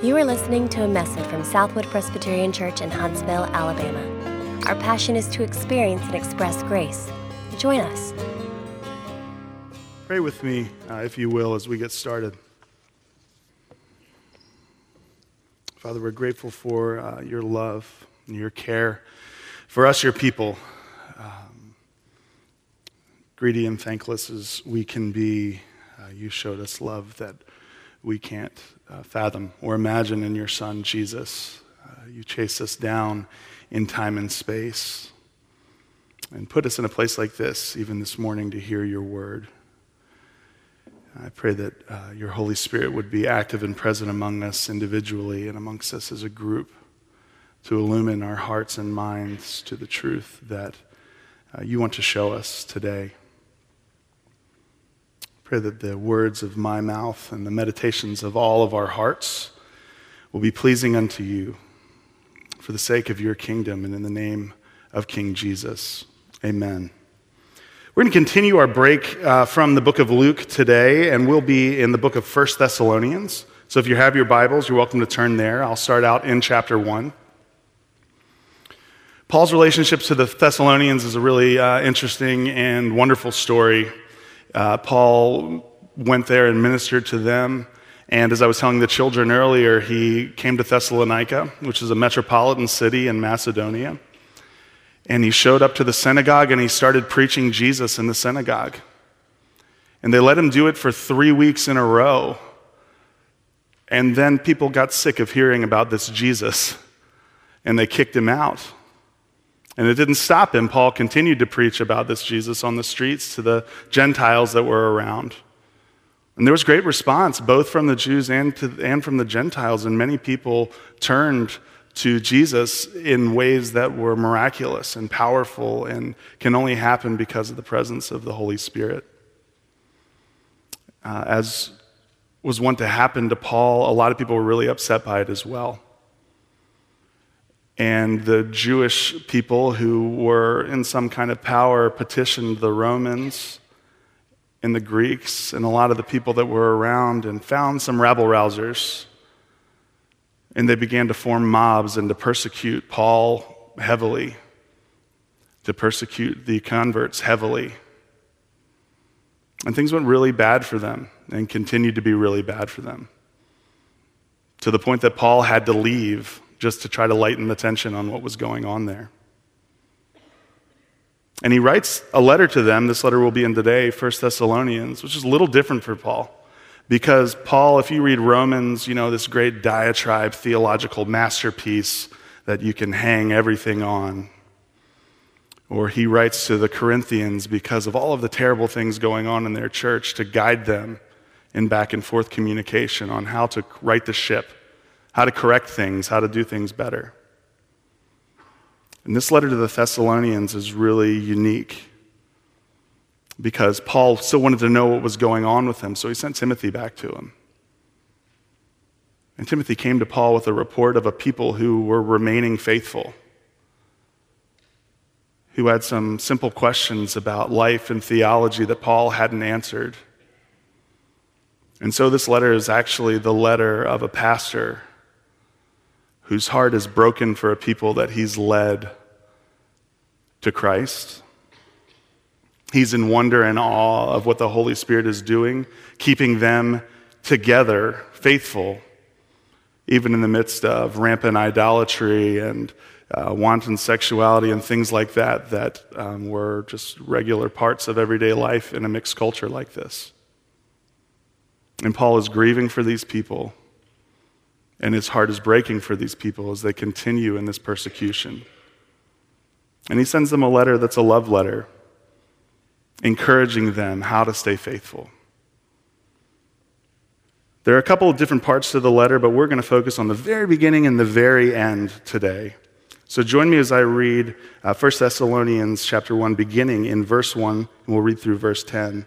You are listening to a message from Southwood Presbyterian Church in Huntsville, Alabama. Our passion is to experience and express grace. Join us. Pray with me, uh, if you will, as we get started. Father, we're grateful for uh, your love and your care for us, your people. Um, greedy and thankless as we can be, uh, you showed us love that we can't uh, fathom or imagine in your Son, Jesus. Uh, you chase us down in time and space and put us in a place like this, even this morning, to hear your word. I pray that uh, your Holy Spirit would be active and present among us individually and amongst us as a group to illumine our hearts and minds to the truth that uh, you want to show us today. Pray that the words of my mouth and the meditations of all of our hearts will be pleasing unto you for the sake of your kingdom and in the name of King Jesus. Amen. We're going to continue our break uh, from the book of Luke today, and we'll be in the book of First Thessalonians. So if you have your Bibles, you're welcome to turn there. I'll start out in chapter 1. Paul's relationships to the Thessalonians is a really uh, interesting and wonderful story. Uh, Paul went there and ministered to them. And as I was telling the children earlier, he came to Thessalonica, which is a metropolitan city in Macedonia. And he showed up to the synagogue and he started preaching Jesus in the synagogue. And they let him do it for three weeks in a row. And then people got sick of hearing about this Jesus and they kicked him out. And it didn't stop him. Paul continued to preach about this Jesus on the streets to the Gentiles that were around. And there was great response, both from the Jews and, to, and from the Gentiles, and many people turned to Jesus in ways that were miraculous and powerful and can only happen because of the presence of the Holy Spirit. Uh, as was wont to happen to Paul, a lot of people were really upset by it as well. And the Jewish people who were in some kind of power petitioned the Romans and the Greeks and a lot of the people that were around and found some rabble rousers. And they began to form mobs and to persecute Paul heavily, to persecute the converts heavily. And things went really bad for them and continued to be really bad for them. To the point that Paul had to leave just to try to lighten the tension on what was going on there. And he writes a letter to them. This letter will be in today, 1 Thessalonians, which is a little different for Paul. Because Paul, if you read Romans, you know, this great diatribe, theological masterpiece that you can hang everything on. Or he writes to the Corinthians because of all of the terrible things going on in their church to guide them in back and forth communication on how to right the ship how to correct things, how to do things better. And this letter to the Thessalonians is really unique because Paul still wanted to know what was going on with him, so he sent Timothy back to him. And Timothy came to Paul with a report of a people who were remaining faithful, who had some simple questions about life and theology that Paul hadn't answered. And so this letter is actually the letter of a pastor whose heart is broken for a people that he's led to Christ. He's in wonder and awe of what the Holy Spirit is doing, keeping them together, faithful, even in the midst of rampant idolatry and uh, wanton sexuality and things like that, that um, were just regular parts of everyday life in a mixed culture like this. And Paul is grieving for these people and his heart is breaking for these people as they continue in this persecution. And he sends them a letter that's a love letter, encouraging them how to stay faithful. There are a couple of different parts to the letter, but we're going to focus on the very beginning and the very end today. So join me as I read uh, 1 Thessalonians chapter 1, beginning in verse 1, and we'll read through verse 10.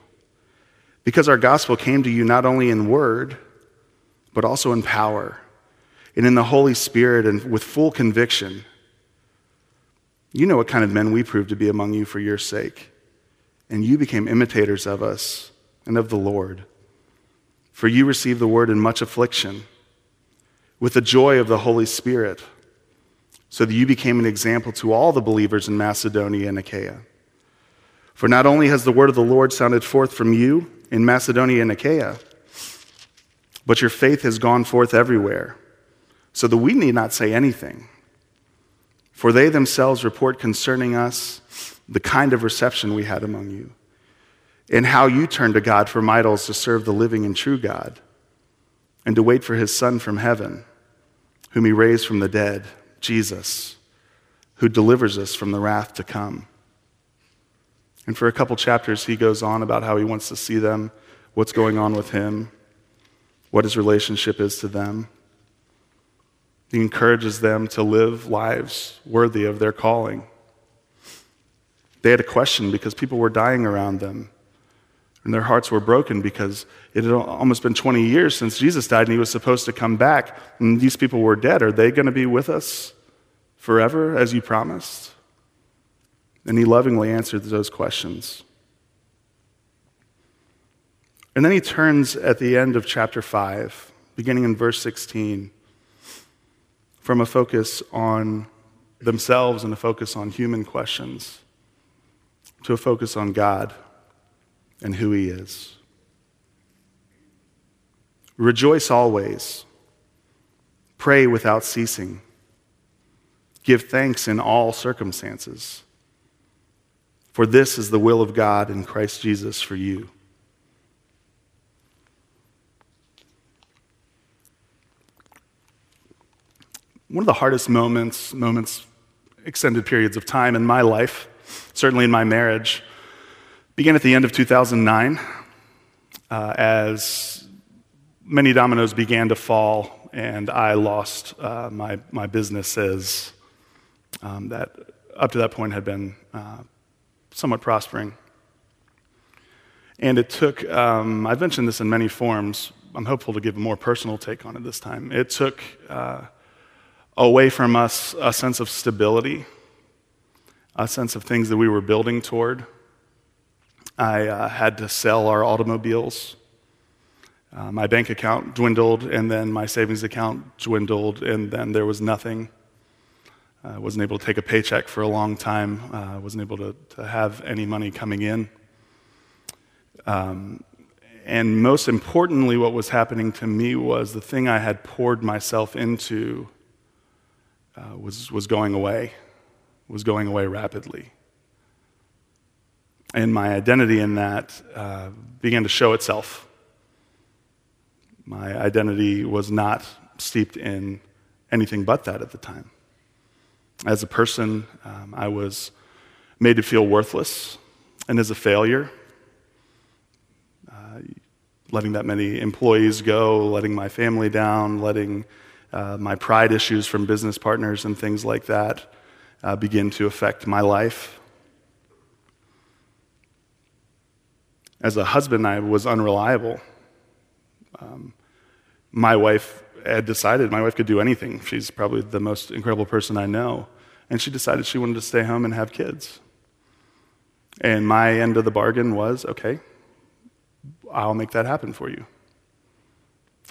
Because our gospel came to you not only in word, but also in power, and in the Holy Spirit, and with full conviction. You know what kind of men we proved to be among you for your sake, and you became imitators of us and of the Lord. For you received the word in much affliction, with the joy of the Holy Spirit, so that you became an example to all the believers in Macedonia and Achaia. For not only has the word of the Lord sounded forth from you in Macedonia and Achaia, but your faith has gone forth everywhere, so that we need not say anything. For they themselves report concerning us the kind of reception we had among you and how you turned to God from idols to serve the living and true God, and to wait for his Son from heaven, whom he raised from the dead, Jesus, who delivers us from the wrath to come. And for a couple chapters, he goes on about how he wants to see them, what's going on with him, what his relationship is to them. He encourages them to live lives worthy of their calling. They had a question because people were dying around them. And their hearts were broken because it had almost been 20 years since Jesus died and he was supposed to come back. And these people were dead. Are they going to be with us forever as you promised? And he lovingly answered those questions. And then he turns at the end of chapter 5, beginning in verse 16, from a focus on themselves and a focus on human questions to a focus on God and who He is. Rejoice always. Pray without ceasing. Give thanks in all circumstances. For this is the will of God in Christ Jesus for you. One of the hardest moments, moments, extended periods of time in my life, certainly in my marriage, began at the end of 2009 uh, as many dominoes began to fall and I lost uh, my, my businesses um, that up to that point had been uh, somewhat prospering. And it took, um, I've mentioned this in many forms. I'm hopeful to give a more personal take on it this time. It took uh, away from us a sense of stability, a sense of things that we were building toward. I uh, had to sell our automobiles. Uh, my bank account dwindled, and then my savings account dwindled, and then there was nothing. I wasn't able to take a paycheck for a long time. I uh, wasn't able to, to have any money coming in. Um, and most importantly, what was happening to me was the thing I had poured myself into uh, was, was going away, was going away rapidly and my identity in that uh, began to show itself. My identity was not steeped in anything but that at the time. As a person, um, I was made to feel worthless and as a failure. Uh, letting that many employees go, letting my family down, letting uh, my pride issues from business partners and things like that uh, begin to affect my life As a husband, I was unreliable. Um, my wife had decided my wife could do anything. She's probably the most incredible person I know. And she decided she wanted to stay home and have kids. And my end of the bargain was okay, I'll make that happen for you.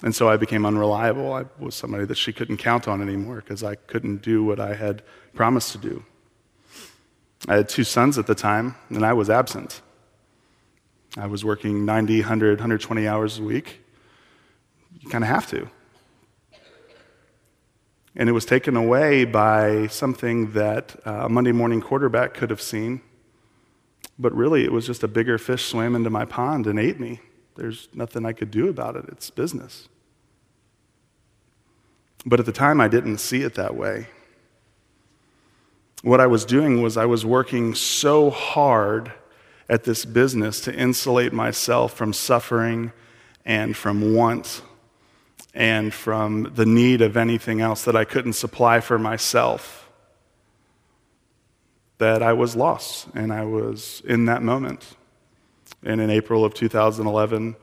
And so I became unreliable. I was somebody that she couldn't count on anymore because I couldn't do what I had promised to do. I had two sons at the time, and I was absent. I was working 90, 100, 120 hours a week. You kind of have to. And it was taken away by something that uh, a Monday morning quarterback could have seen. But really, it was just a bigger fish swam into my pond and ate me. There's nothing I could do about it. It's business. But at the time, I didn't see it that way. What I was doing was I was working so hard at this business to insulate myself from suffering and from want and from the need of anything else that I couldn't supply for myself, that I was lost and I was in that moment. And in April of 2011,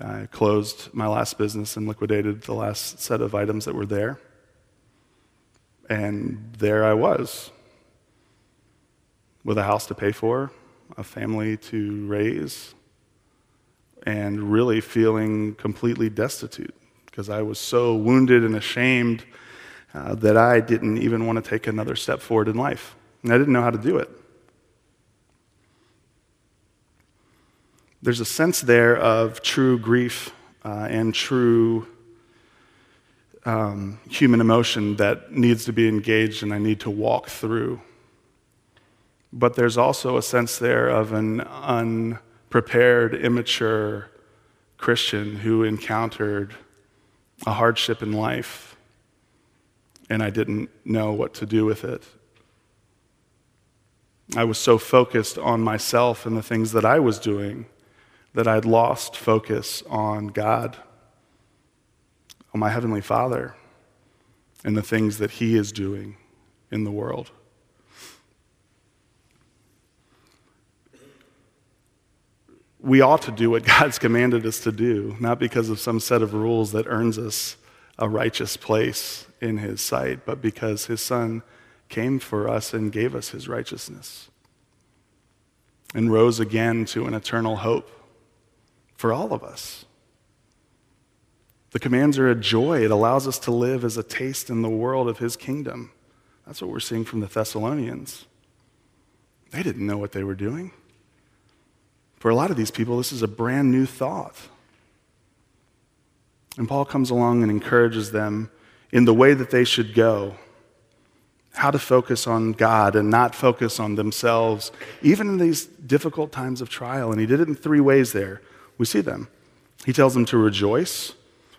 I closed my last business and liquidated the last set of items that were there. And there I was, with a house to pay for, a family to raise, and really feeling completely destitute because I was so wounded and ashamed uh, that I didn't even want to take another step forward in life. And I didn't know how to do it. There's a sense there of true grief uh, and true um, human emotion that needs to be engaged and I need to walk through. But there's also a sense there of an unprepared, immature Christian who encountered a hardship in life and I didn't know what to do with it. I was so focused on myself and the things that I was doing that I'd lost focus on God, on my Heavenly Father, and the things that He is doing in the world. We ought to do what God's commanded us to do, not because of some set of rules that earns us a righteous place in His sight, but because His Son came for us and gave us His righteousness and rose again to an eternal hope for all of us. The commands are a joy. It allows us to live as a taste in the world of his kingdom. That's what we're seeing from the Thessalonians. They didn't know what they were doing. For a lot of these people, this is a brand new thought. And Paul comes along and encourages them in the way that they should go how to focus on God and not focus on themselves, even in these difficult times of trial. And he did it in three ways there we see them. He tells them to rejoice,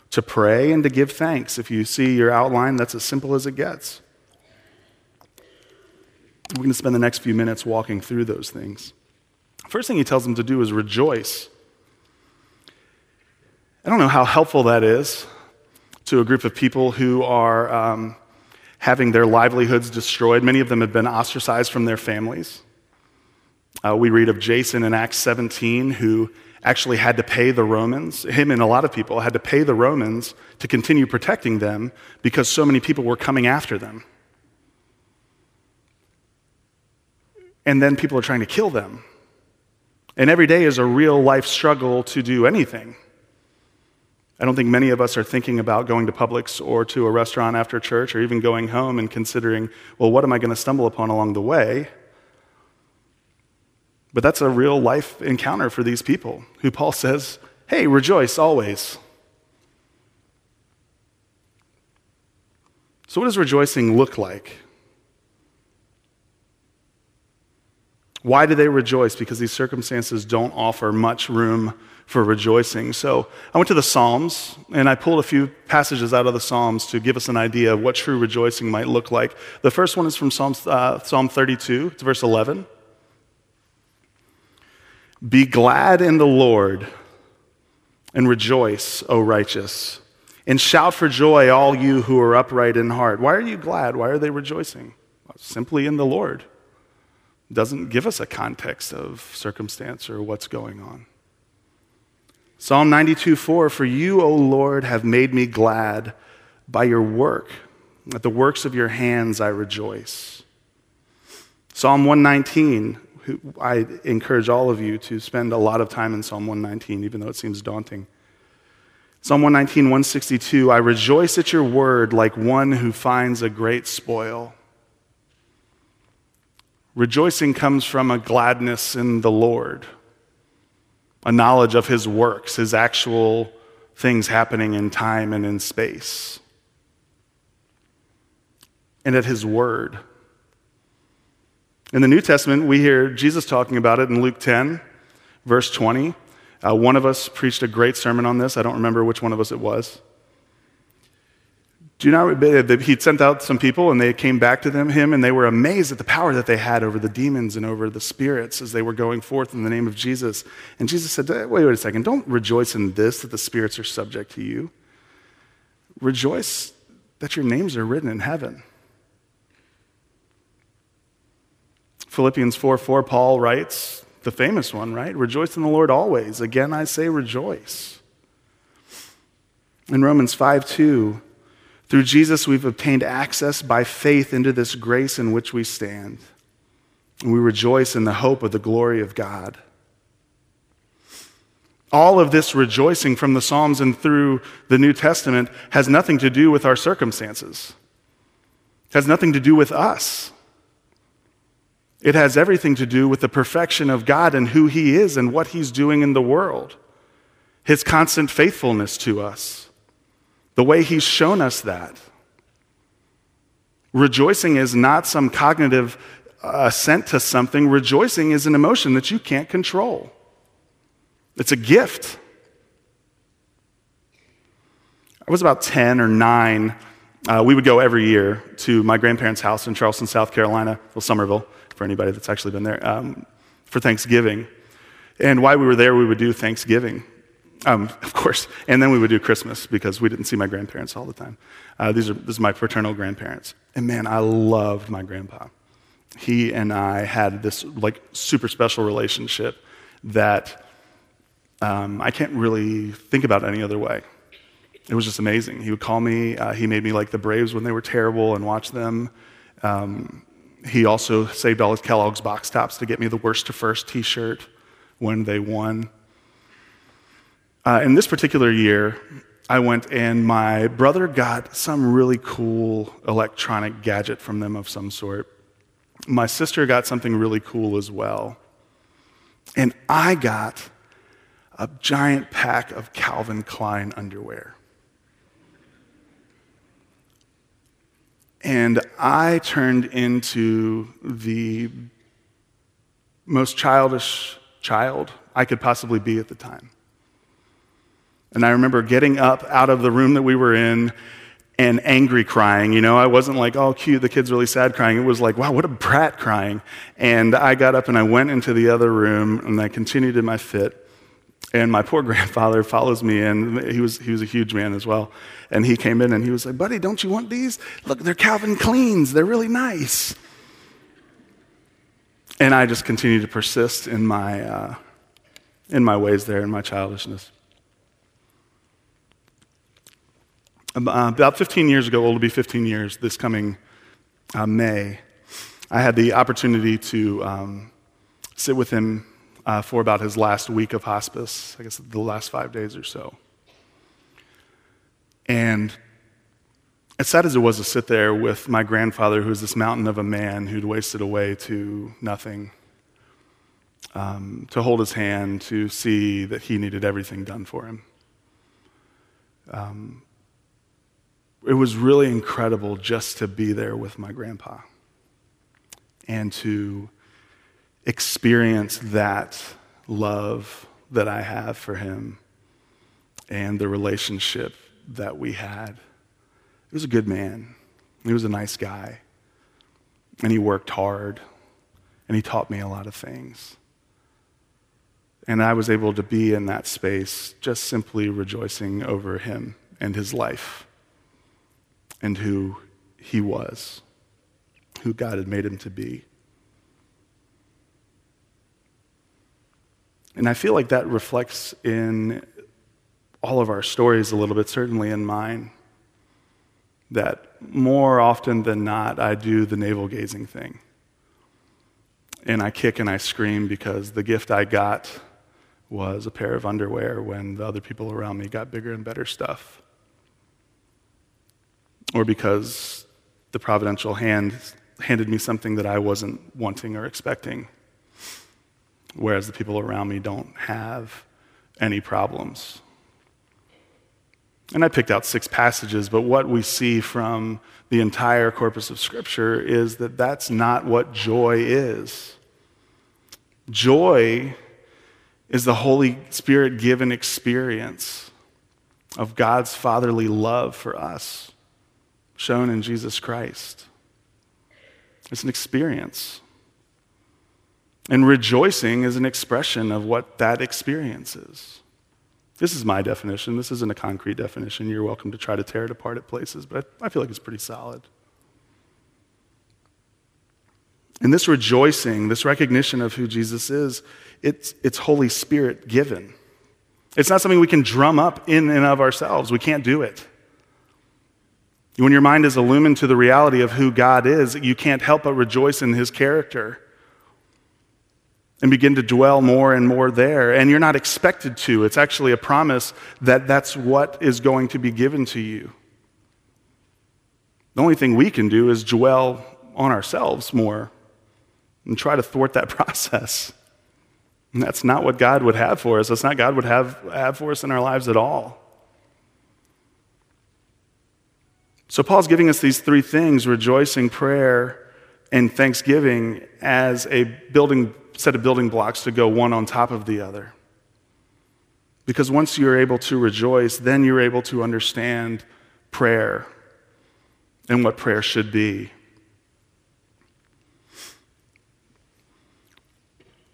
to pray, and to give thanks. If you see your outline, that's as simple as it gets. We're going to spend the next few minutes walking through those things. First thing he tells them to do is rejoice. I don't know how helpful that is to a group of people who are um, having their livelihoods destroyed. Many of them have been ostracized from their families. Uh, we read of Jason in Acts 17, who actually had to pay the Romans, him and a lot of people had to pay the Romans to continue protecting them because so many people were coming after them. And then people are trying to kill them. And every day is a real life struggle to do anything. I don't think many of us are thinking about going to Publix or to a restaurant after church or even going home and considering, well, what am I going to stumble upon along the way? But that's a real life encounter for these people who Paul says, hey, rejoice always. So, what does rejoicing look like? Why do they rejoice? Because these circumstances don't offer much room for rejoicing. So I went to the Psalms and I pulled a few passages out of the Psalms to give us an idea of what true rejoicing might look like. The first one is from Psalms, uh, Psalm 32, it's verse 11. Be glad in the Lord and rejoice, O righteous, and shout for joy, all you who are upright in heart. Why are you glad? Why are they rejoicing? Well, simply in the Lord. Doesn't give us a context of circumstance or what's going on. Psalm 92 4 For you, O Lord, have made me glad by your work. At the works of your hands I rejoice. Psalm 119 I encourage all of you to spend a lot of time in Psalm 119, even though it seems daunting. Psalm 119, 162 I rejoice at your word like one who finds a great spoil. Rejoicing comes from a gladness in the Lord, a knowledge of his works, his actual things happening in time and in space, and at his word. In the New Testament, we hear Jesus talking about it in Luke 10, verse 20. Uh, one of us preached a great sermon on this. I don't remember which one of us it was. Do you know he'd sent out some people and they came back to them, him and they were amazed at the power that they had over the demons and over the spirits as they were going forth in the name of Jesus. And Jesus said, eh, wait, wait a second, don't rejoice in this that the spirits are subject to you. rejoice that your names are written in heaven. Philippians 4 4, Paul writes, the famous one, right? Rejoice in the Lord always. Again, I say rejoice. In Romans 5 2, through Jesus, we've obtained access by faith into this grace in which we stand. And we rejoice in the hope of the glory of God. All of this rejoicing from the Psalms and through the New Testament has nothing to do with our circumstances, it has nothing to do with us. It has everything to do with the perfection of God and who He is and what He's doing in the world, His constant faithfulness to us, the way He's shown us that. Rejoicing is not some cognitive assent to something, rejoicing is an emotion that you can't control. It's a gift. I was about 10 or 9. Uh, we would go every year to my grandparents' house in Charleston, South Carolina, well, Summerville, for anybody that's actually been there, um, for Thanksgiving. And while we were there, we would do Thanksgiving, um, of course, and then we would do Christmas because we didn't see my grandparents all the time. Uh, these are this is my paternal grandparents, and man, I loved my grandpa. He and I had this like super special relationship that um, I can't really think about any other way. It was just amazing. He would call me. Uh, he made me like the Braves when they were terrible and watch them. Um, he also saved all his Kellogg's box tops to get me the worst to first t shirt when they won. Uh, in this particular year, I went and my brother got some really cool electronic gadget from them of some sort. My sister got something really cool as well. And I got a giant pack of Calvin Klein underwear. And I turned into the most childish child I could possibly be at the time. And I remember getting up out of the room that we were in and angry crying. You know, I wasn't like, oh, cute, the kid's really sad crying. It was like, wow, what a brat crying. And I got up and I went into the other room and I continued in my fit. And my poor grandfather follows me in. He was, he was a huge man as well. And he came in and he was like, Buddy, don't you want these? Look, they're Calvin Kleins. They're really nice. And I just continued to persist in my, uh, in my ways there, in my childishness. Uh, about 15 years ago, it'll be 15 years this coming uh, May, I had the opportunity to um, sit with him uh, for about his last week of hospice, I guess the last five days or so. And as sad as it was to sit there with my grandfather, who was this mountain of a man who'd wasted away to nothing, um, to hold his hand, to see that he needed everything done for him. Um, it was really incredible just to be there with my grandpa and to experience that love that I have for him and the relationship that we had. He was a good man. He was a nice guy. And he worked hard. And he taught me a lot of things. And I was able to be in that space just simply rejoicing over him and his life and who he was, who God had made him to be. And I feel like that reflects in all of our stories a little bit, certainly in mine. That more often than not, I do the navel gazing thing. And I kick and I scream because the gift I got was a pair of underwear when the other people around me got bigger and better stuff. Or because the providential hand handed me something that I wasn't wanting or expecting whereas the people around me don't have any problems. And I picked out six passages, but what we see from the entire corpus of Scripture is that that's not what joy is. Joy is the Holy Spirit given experience of God's fatherly love for us, shown in Jesus Christ. It's an experience. And rejoicing is an expression of what that experience is. This is my definition. This isn't a concrete definition. You're welcome to try to tear it apart at places, but I feel like it's pretty solid. And this rejoicing, this recognition of who Jesus is, it's, it's Holy Spirit given. It's not something we can drum up in and of ourselves. We can't do it. When your mind is illumined to the reality of who God is, you can't help but rejoice in his character and begin to dwell more and more there. And you're not expected to. It's actually a promise that that's what is going to be given to you. The only thing we can do is dwell on ourselves more and try to thwart that process. And that's not what God would have for us. That's not God would have, have for us in our lives at all. So, Paul's giving us these three things rejoicing, prayer, and thanksgiving as a building, set of building blocks to go one on top of the other. Because once you're able to rejoice, then you're able to understand prayer and what prayer should be.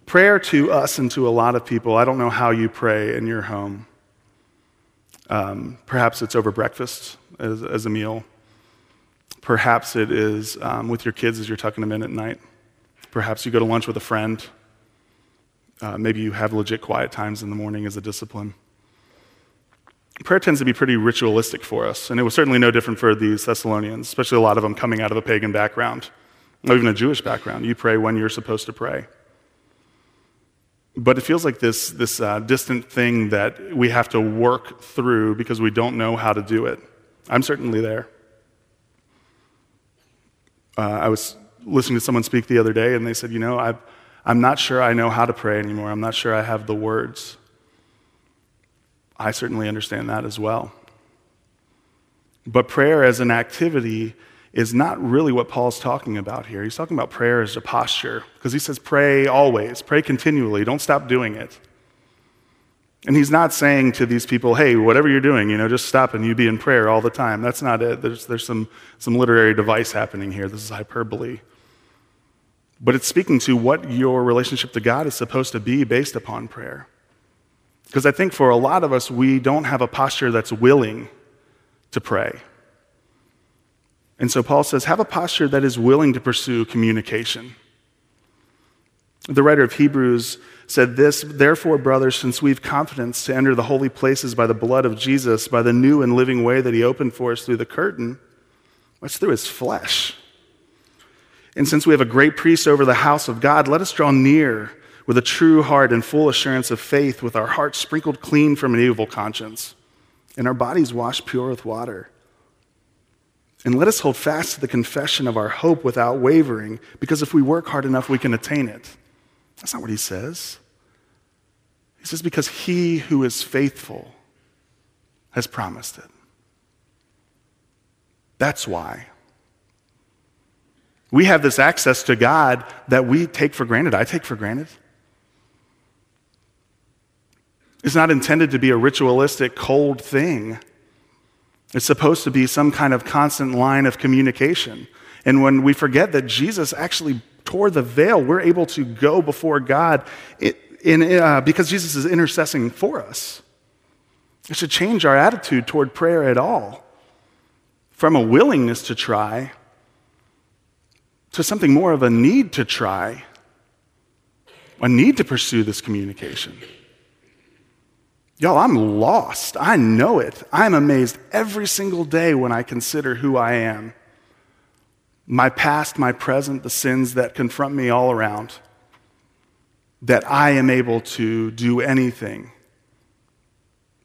Prayer to us and to a lot of people, I don't know how you pray in your home. Um, perhaps it's over breakfast as, as, a meal. Perhaps it is um, with your kids as you're tucking them in at night. Perhaps you go to lunch with a friend. Uh, maybe you have legit quiet times in the morning as a discipline. Prayer tends to be pretty ritualistic for us, and it was certainly no different for these Thessalonians, especially a lot of them coming out of a pagan background, or even a Jewish background. You pray when you're supposed to pray. But it feels like this, this uh, distant thing that we have to work through because we don't know how to do it. I'm certainly there. Uh, I was listening to someone speak the other day, and they said, You know, i I'm not sure I know how to pray anymore. I'm not sure I have the words. I certainly understand that as well. But prayer as an activity is not really what Paul's talking about here. He's talking about prayer as a posture because he says, pray always, pray continually, don't stop doing it. And he's not saying to these people, hey, whatever you're doing, you know, just stop and you be in prayer all the time. That's not it. There's, there's some, some literary device happening here. This is hyperbole. But it's speaking to what your relationship to God is supposed to be based upon prayer. Because I think for a lot of us, we don't have a posture that's willing to pray. And so Paul says, have a posture that is willing to pursue communication. The writer of Hebrews said this Therefore, brothers, since we've confidence to enter the holy places by the blood of Jesus, by the new and living way that he opened for us through the curtain, what's through his flesh. And since we have a great priest over the house of God, let us draw near with a true heart and full assurance of faith, with our hearts sprinkled clean from an evil conscience, and our bodies washed pure with water. And let us hold fast to the confession of our hope without wavering, because if we work hard enough, we can attain it. That's not what he says. He says, because he who is faithful has promised it. That's why. We have this access to God that we take for granted. I take for granted. It's not intended to be a ritualistic, cold thing. It's supposed to be some kind of constant line of communication. And when we forget that Jesus actually tore the veil, we're able to go before God in, uh, because Jesus is intercessing for us. It should change our attitude toward prayer at all from a willingness to try to something more of a need to try, a need to pursue this communication. Y'all, I'm lost. I know it. I'm amazed every single day when I consider who I am my past, my present, the sins that confront me all around, that I am able to do anything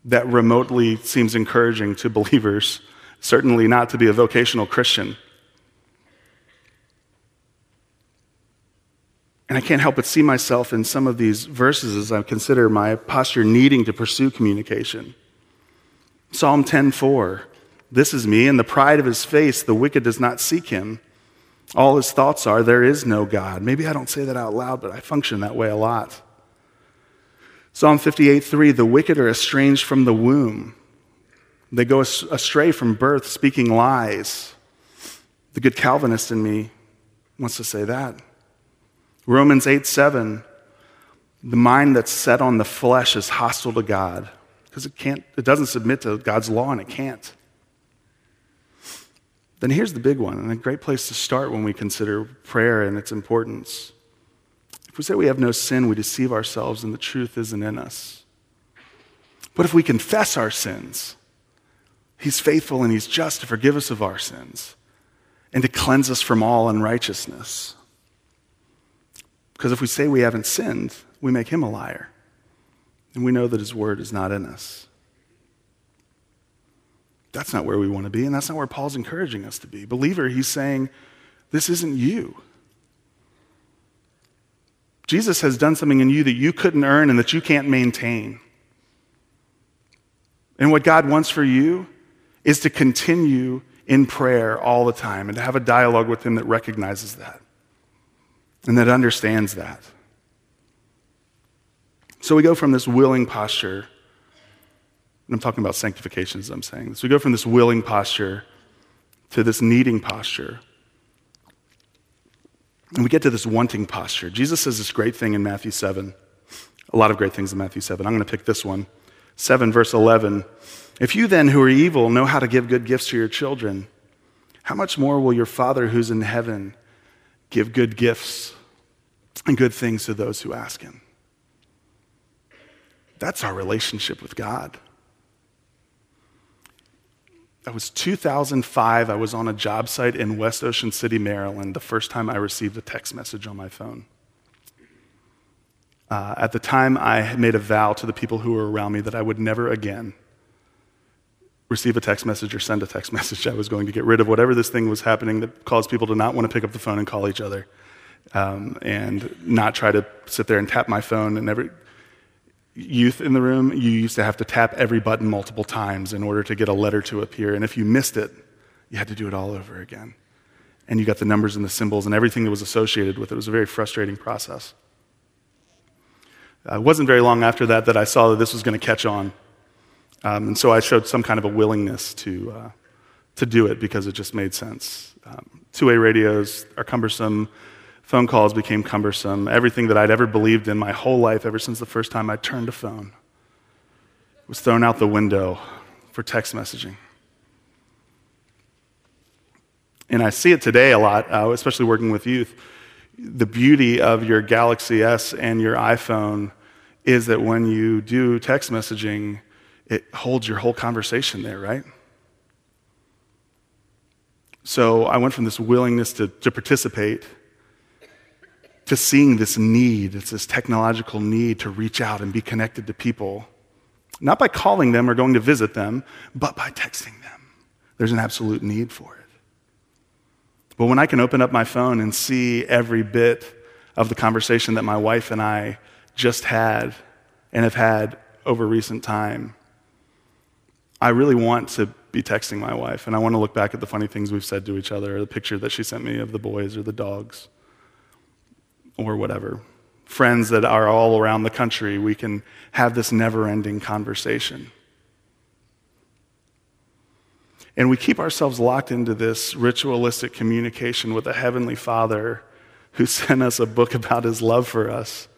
that remotely seems encouraging to believers, certainly not to be a vocational Christian. And I can't help but see myself in some of these verses as I consider my posture needing to pursue communication. Psalm 10:4 This is me, in the pride of his face, the wicked does not seek him. All his thoughts are, there is no God. Maybe I don't say that out loud, but I function that way a lot. Psalm 58 3 The wicked are estranged from the womb. They go astray from birth, speaking lies. The good Calvinist in me wants to say that. Romans 8 7, the mind that's set on the flesh is hostile to God. because it can't, it doesn't submit to God's law and it can't. Then here's the big one, and a great place to start when we consider prayer and its importance. If we say we have no sin, we deceive ourselves and the truth isn't in us. But if we confess our sins, He's faithful and He's just to forgive us of our sins and to cleanse us from all unrighteousness. Because if we say we haven't sinned, we make Him a liar. And we know that His word is not in us. That's not where we want to be, and that's not where Paul's encouraging us to be. Believer, he's saying, This isn't you. Jesus has done something in you that you couldn't earn and that you can't maintain. And what God wants for you is to continue in prayer all the time and to have a dialogue with Him that recognizes that and that understands that. So we go from this willing posture and I'm talking about sanctification as I'm saying this. We go from this willing posture to this needing posture. And we get to this wanting posture. Jesus says this great thing in Matthew 7. A lot of great things in Matthew 7. I'm going to pick this one. 7, verse 11. If you then, who are evil, know how to give good gifts to your children, how much more will your Father who's in heaven give good gifts and good things to those who ask him? That's our relationship with God. That was 2005. I was on a job site in West Ocean City, Maryland, the first time I received a text message on my phone. Uh, at the time, I made a vow to the people who were around me that I would never again receive a text message or send a text message. I was going to get rid of whatever this thing was happening that caused people to not want to pick up the phone and call each other, um, and not try to sit there and tap my phone and every youth in the room, you used to have to tap every button multiple times in order to get a letter to appear. And if you missed it, you had to do it all over again. And you got the numbers and the symbols and everything that was associated with it. It was a very frustrating process. Uh, it wasn't very long after that that I saw that this was going to catch on. Um, and so I showed some kind of a willingness to, uh, to do it because it just made sense. Um, two way radios are cumbersome. Phone calls became cumbersome. Everything that I'd ever believed in my whole life, ever since the first time I turned a phone, was thrown out the window for text messaging. And I see it today a lot, uh, especially working with youth. The beauty of your Galaxy S and your iPhone is that when you do text messaging, it holds your whole conversation there, right? So I went from this willingness to, to participate to seeing this need, it's this technological need to reach out and be connected to people, not by calling them or going to visit them, but by texting them. There's an absolute need for it. But when I can open up my phone and see every bit of the conversation that my wife and I just had and have had over recent time, I really want to be texting my wife and I want to look back at the funny things we've said to each other or the picture that she sent me of the boys or the dogs or whatever. Friends that are all around the country, we can have this never ending conversation. And we keep ourselves locked into this ritualistic communication with a Heavenly Father who sent us a book about His love for us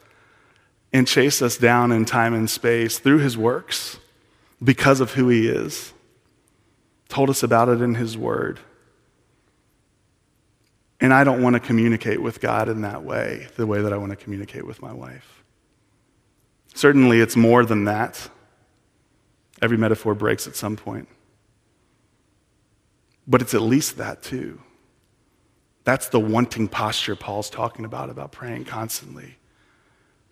and chased us down in time and space through His works because of who He is, told us about it in His Word. And I don't want to communicate with God in that way, the way that I want to communicate with my wife. Certainly, it's more than that. Every metaphor breaks at some point. But it's at least that, too. That's the wanting posture Paul's talking about, about praying constantly.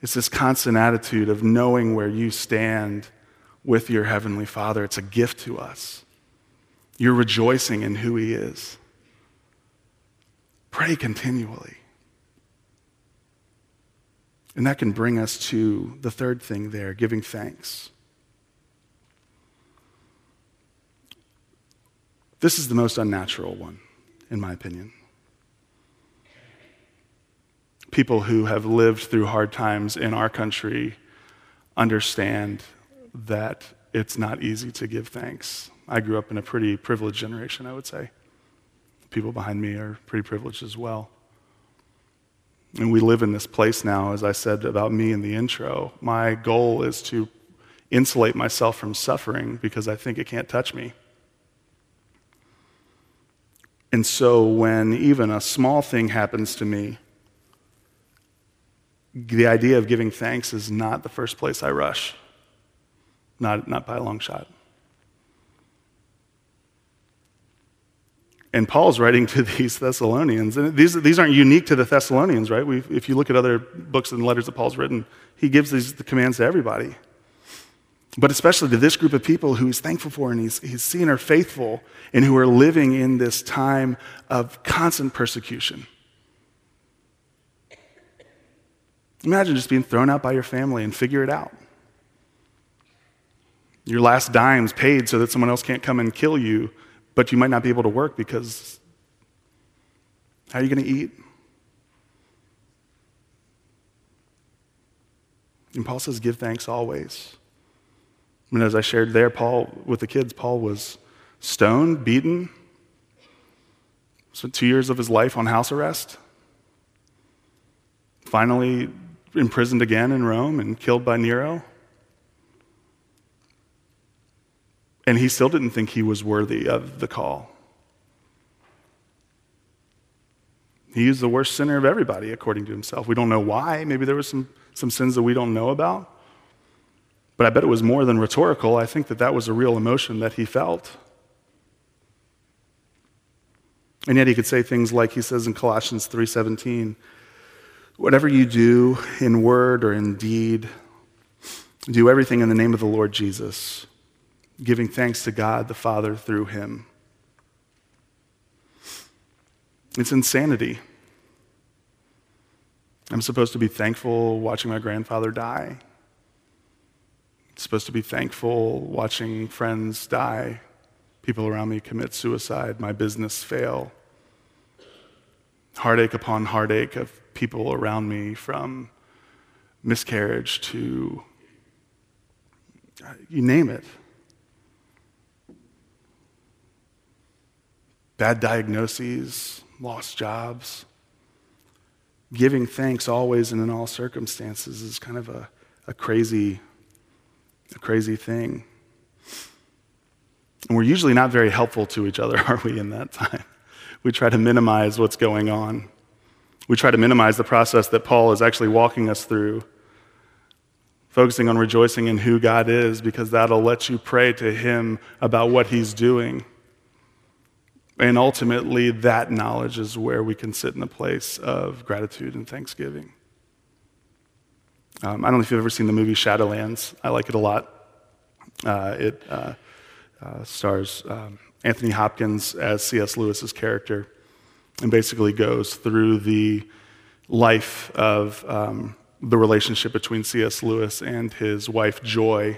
It's this constant attitude of knowing where you stand with your Heavenly Father. It's a gift to us. You're rejoicing in who He is. Pray continually. And that can bring us to the third thing there giving thanks. This is the most unnatural one, in my opinion. People who have lived through hard times in our country understand that it's not easy to give thanks. I grew up in a pretty privileged generation, I would say people behind me are pretty privileged as well. And we live in this place now, as I said about me in the intro. My goal is to insulate myself from suffering because I think it can't touch me. And so when even a small thing happens to me, the idea of giving thanks is not the first place I rush, not, not by a long shot. And Paul's writing to these Thessalonians, and these, these aren't unique to the Thessalonians, right? we if you look at other books and letters that Paul's written, he gives these the commands to everybody. But especially to this group of people who he's thankful for and he's, he's seeing are faithful and who are living in this time of constant persecution. Imagine just being thrown out by your family and figure it out. Your last dime's paid so that someone else can't come and kill you but you might not be able to work because how are you going to eat? And Paul says, give thanks always. And as I shared there, Paul, with the kids, Paul was stoned, beaten, spent two years of his life on house arrest, finally imprisoned again in Rome and killed by Nero. And he still didn't think he was worthy of the call. He is the worst sinner of everybody, according to himself. We don't know why. Maybe there were some, some sins that we don't know about. But I bet it was more than rhetorical. I think that that was a real emotion that he felt. And yet he could say things like he says in Colossians 3:17, whatever you do in word or in deed, do everything in the name of the Lord Jesus giving thanks to God the Father through him. It's insanity. I'm supposed to be thankful watching my grandfather die. I'm supposed to be thankful watching friends die, people around me commit suicide, my business fail. Heartache upon heartache of people around me from miscarriage to you name it. Bad diagnoses, lost jobs. Giving thanks always and in all circumstances is kind of a, a crazy, a crazy thing. And we're usually not very helpful to each other, are we, in that time? We try to minimize what's going on. We try to minimize the process that Paul is actually walking us through, focusing on rejoicing in who God is, because that'll let you pray to Him about what He's doing. And ultimately, that knowledge is where we can sit in a place of gratitude and thanksgiving. Um, I don't know if you've ever seen the movie Shadowlands. I like it a lot. Uh, it uh, uh, stars um, Anthony Hopkins as C.S. Lewis's character and basically goes through the life of um, the relationship between C.S. Lewis and his wife, Joy.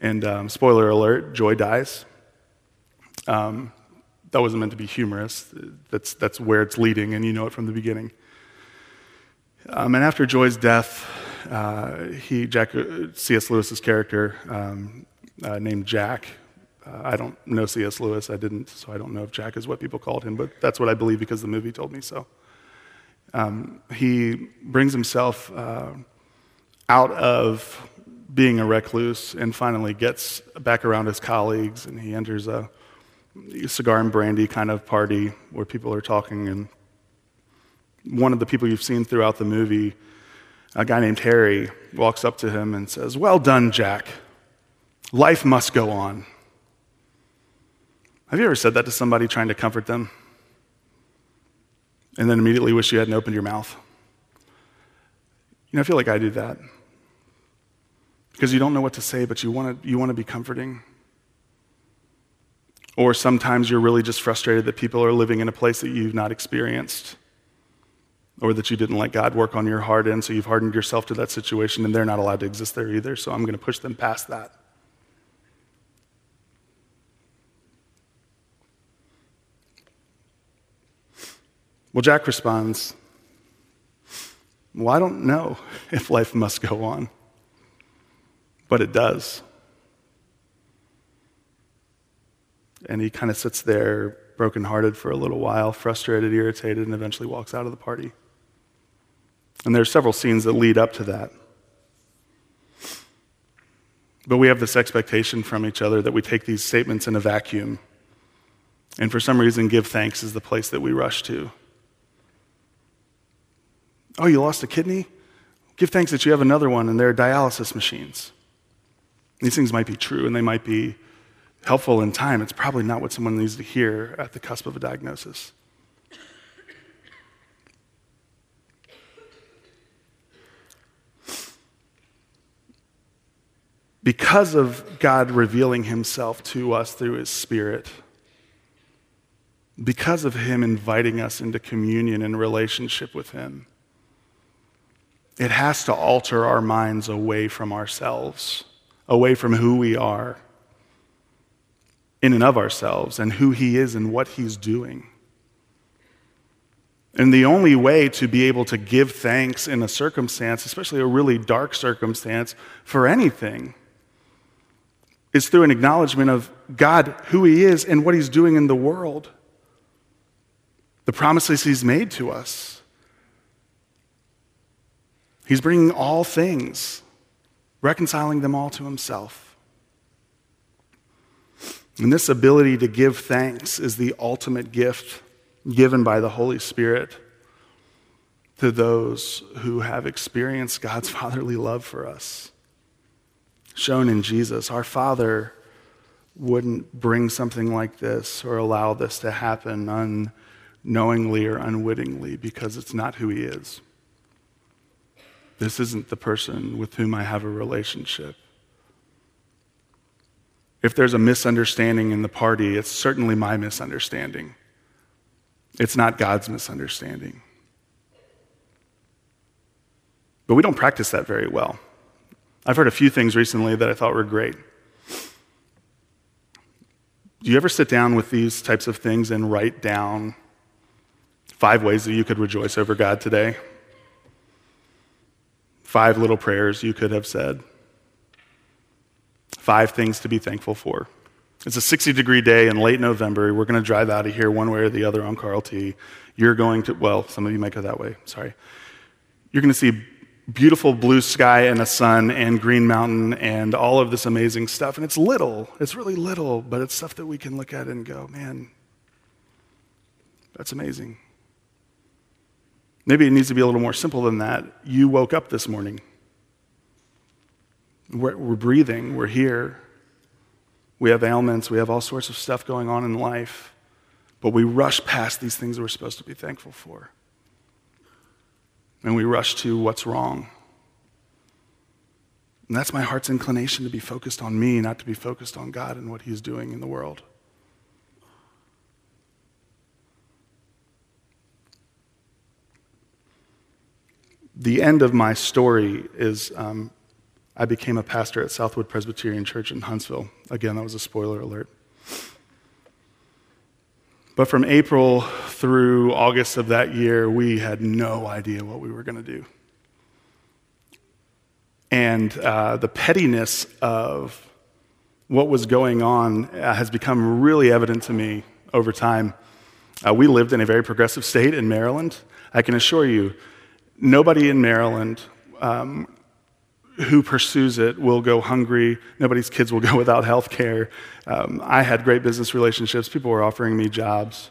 And um, spoiler alert, Joy dies. Um, that wasn't meant to be humorous. That's, that's where it's leading, and you know it from the beginning. Um, and after Joy's death, uh, he, Jack, uh, C.S. Lewis's character, um, uh, named Jack, uh, I don't know C.S. Lewis, I didn't, so I don't know if Jack is what people called him, but that's what I believe because the movie told me so. Um, he brings himself uh, out of being a recluse and finally gets back around his colleagues, and he enters a cigar and brandy kind of party where people are talking, and one of the people you've seen throughout the movie, a guy named Harry, walks up to him and says, Well done, Jack. Life must go on. Have you ever said that to somebody trying to comfort them? And then immediately wish you hadn't opened your mouth? You know, I feel like I do that. Because you don't know what to say, but you want to, you want to be comforting. Or sometimes you're really just frustrated that people are living in a place that you've not experienced, or that you didn't let God work on your heart in, so you've hardened yourself to that situation, and they're not allowed to exist there either, so I'm going to push them past that. Well, Jack responds, Well, I don't know if life must go on, but it does. And he kind of sits there, brokenhearted for a little while, frustrated, irritated, and eventually walks out of the party. And there are several scenes that lead up to that. But we have this expectation from each other that we take these statements in a vacuum. And for some reason, give thanks is the place that we rush to. Oh, you lost a kidney? Give thanks that you have another one and there are dialysis machines. These things might be true and they might be helpful in time. It's probably not what someone needs to hear at the cusp of a diagnosis. because of God revealing himself to us through his Spirit, because of him inviting us into communion and relationship with him, it has to alter our minds away from ourselves, away from who we are in and of ourselves, and who he is and what he's doing. And the only way to be able to give thanks in a circumstance, especially a really dark circumstance, for anything, is through an acknowledgement of God, who He is, and what He's doing in the world, the promises He's made to us. He's bringing all things, reconciling them all to Himself. And this ability to give thanks is the ultimate gift given by the Holy Spirit to those who have experienced God's fatherly love for us shown in Jesus. Our Father wouldn't bring something like this or allow this to happen unknowingly or unwittingly because it's not who He is. This isn't the person with whom I have a relationship. If there's a misunderstanding in the party, it's certainly my misunderstanding. It's not God's misunderstanding. But we don't practice that very well. I've heard a few things recently that I thought were great. Do you ever sit down with these types of things and write down five ways that you could rejoice over God today? Five little prayers you could have said. Five things to be thankful for. It's a 60 degree day in late November. We're going to drive out of here one way or the other on Carl T. You're going to, well, some of you might go that way, sorry. You're going to see beautiful blue sky and a sun and Green Mountain and all of this amazing stuff. And it's little, it's really little, but it's stuff that we can look at and go, man, that's amazing. Maybe it needs to be a little more simple than that. You woke up this morning. We're, we're breathing, we're here. We have ailments, we have all sorts of stuff going on in life, but we rush past these things we're supposed to be thankful for and we rush to what's wrong. And that's my heart's inclination to be focused on me, not to be focused on God and what He's doing in the world. The end of my story is um, I became a pastor at Southwood Presbyterian Church in Huntsville. Again, that was a spoiler alert. But from April through August of that year, we had no idea what we were going to do. And uh, the pettiness of what was going on uh, has become really evident to me over time. Uh, we lived in a very progressive state in Maryland. I can assure you, nobody in Maryland um, who pursues it will go hungry. Nobody's kids will go without health care. Um, I had great business relationships. People were offering me jobs.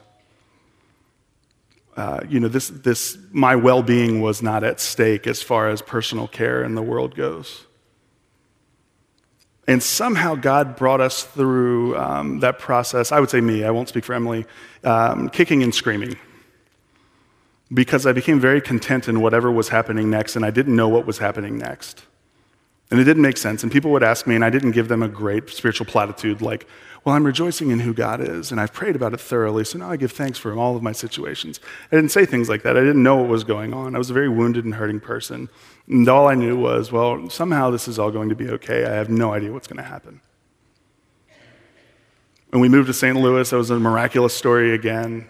Uh, you know, this, this, my well being was not at stake as far as personal care in the world goes. And somehow God brought us through um, that process. I would say me, I won't speak for Emily, um, kicking and screaming. Because I became very content in whatever was happening next, and I didn't know what was happening next. And it didn't make sense. And people would ask me, and I didn't give them a great spiritual platitude like, well, I'm rejoicing in who God is, and I've prayed about it thoroughly, so now I give thanks for all of my situations. I didn't say things like that. I didn't know what was going on. I was a very wounded and hurting person. And all I knew was, well, somehow this is all going to be okay. I have no idea what's going to happen. When we moved to St. Louis, that was a miraculous story again.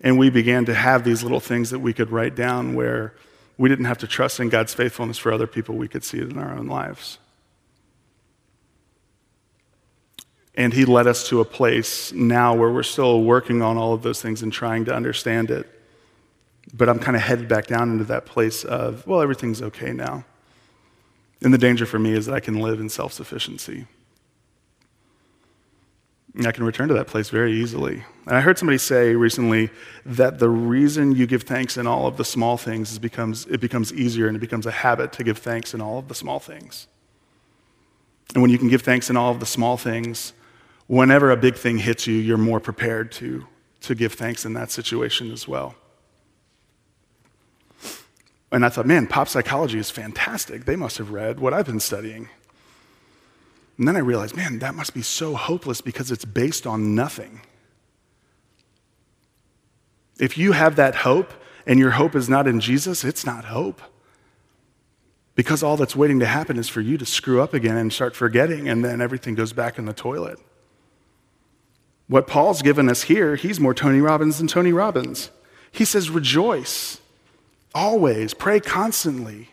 And we began to have these little things that we could write down where we didn't have to trust in God's faithfulness for other people, we could see it in our own lives. And He led us to a place now where we're still working on all of those things and trying to understand it. But I'm kind of headed back down into that place of, well, everything's okay now. And the danger for me is that I can live in self sufficiency. I can return to that place very easily. And I heard somebody say recently that the reason you give thanks in all of the small things is becomes it becomes easier and it becomes a habit to give thanks in all of the small things. And when you can give thanks in all of the small things, whenever a big thing hits you, you're more prepared to, to give thanks in that situation as well. And I thought, man, pop psychology is fantastic. They must have read what I've been studying. And then I realized, man, that must be so hopeless because it's based on nothing. If you have that hope and your hope is not in Jesus, it's not hope. Because all that's waiting to happen is for you to screw up again and start forgetting, and then everything goes back in the toilet. What Paul's given us here, he's more Tony Robbins than Tony Robbins. He says, rejoice always, pray constantly,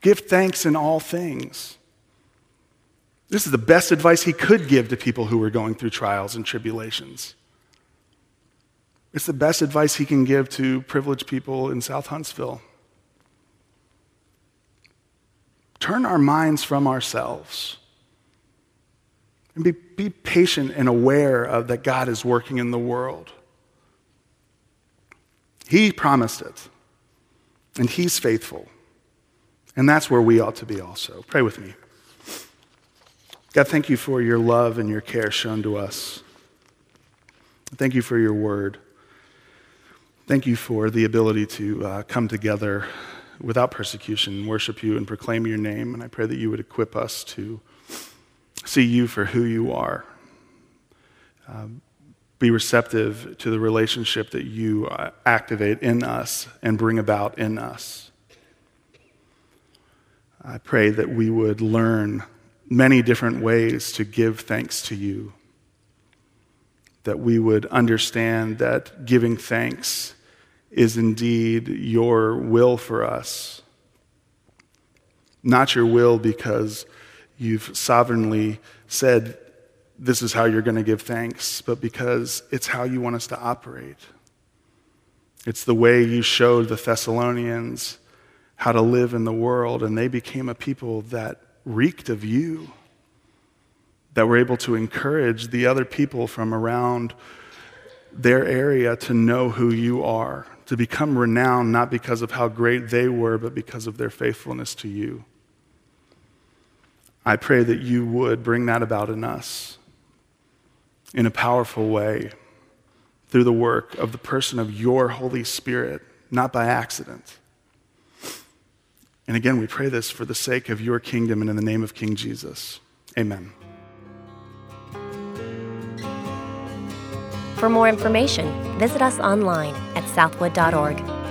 give thanks in all things. This is the best advice he could give to people who were going through trials and tribulations. It's the best advice he can give to privileged people in South Huntsville. Turn our minds from ourselves and be, be patient and aware of that God is working in the world. He promised it, and He's faithful. And that's where we ought to be also. Pray with me. God, thank you for your love and your care shown to us. Thank you for your word. Thank you for the ability to uh, come together without persecution, worship you, and proclaim your name. And I pray that you would equip us to see you for who you are. Um, be receptive to the relationship that you uh, activate in us and bring about in us. I pray that we would learn many different ways to give thanks to you, that we would understand that giving thanks is indeed your will for us, not your will because you've sovereignly said, This is how you're going to give thanks, but because it's how you want us to operate. It's the way you showed the Thessalonians how to live in the world, and they became a people that reeked of you, that were able to encourage the other people from around their area to know who you are, to become renowned not because of how great they were, but because of their faithfulness to you. I pray that you would bring that about in us in a powerful way through the work of the person of your Holy Spirit, not by accident. And again, we pray this for the sake of your kingdom and in the name of King Jesus. Amen. For more information, visit us online at southwood.org.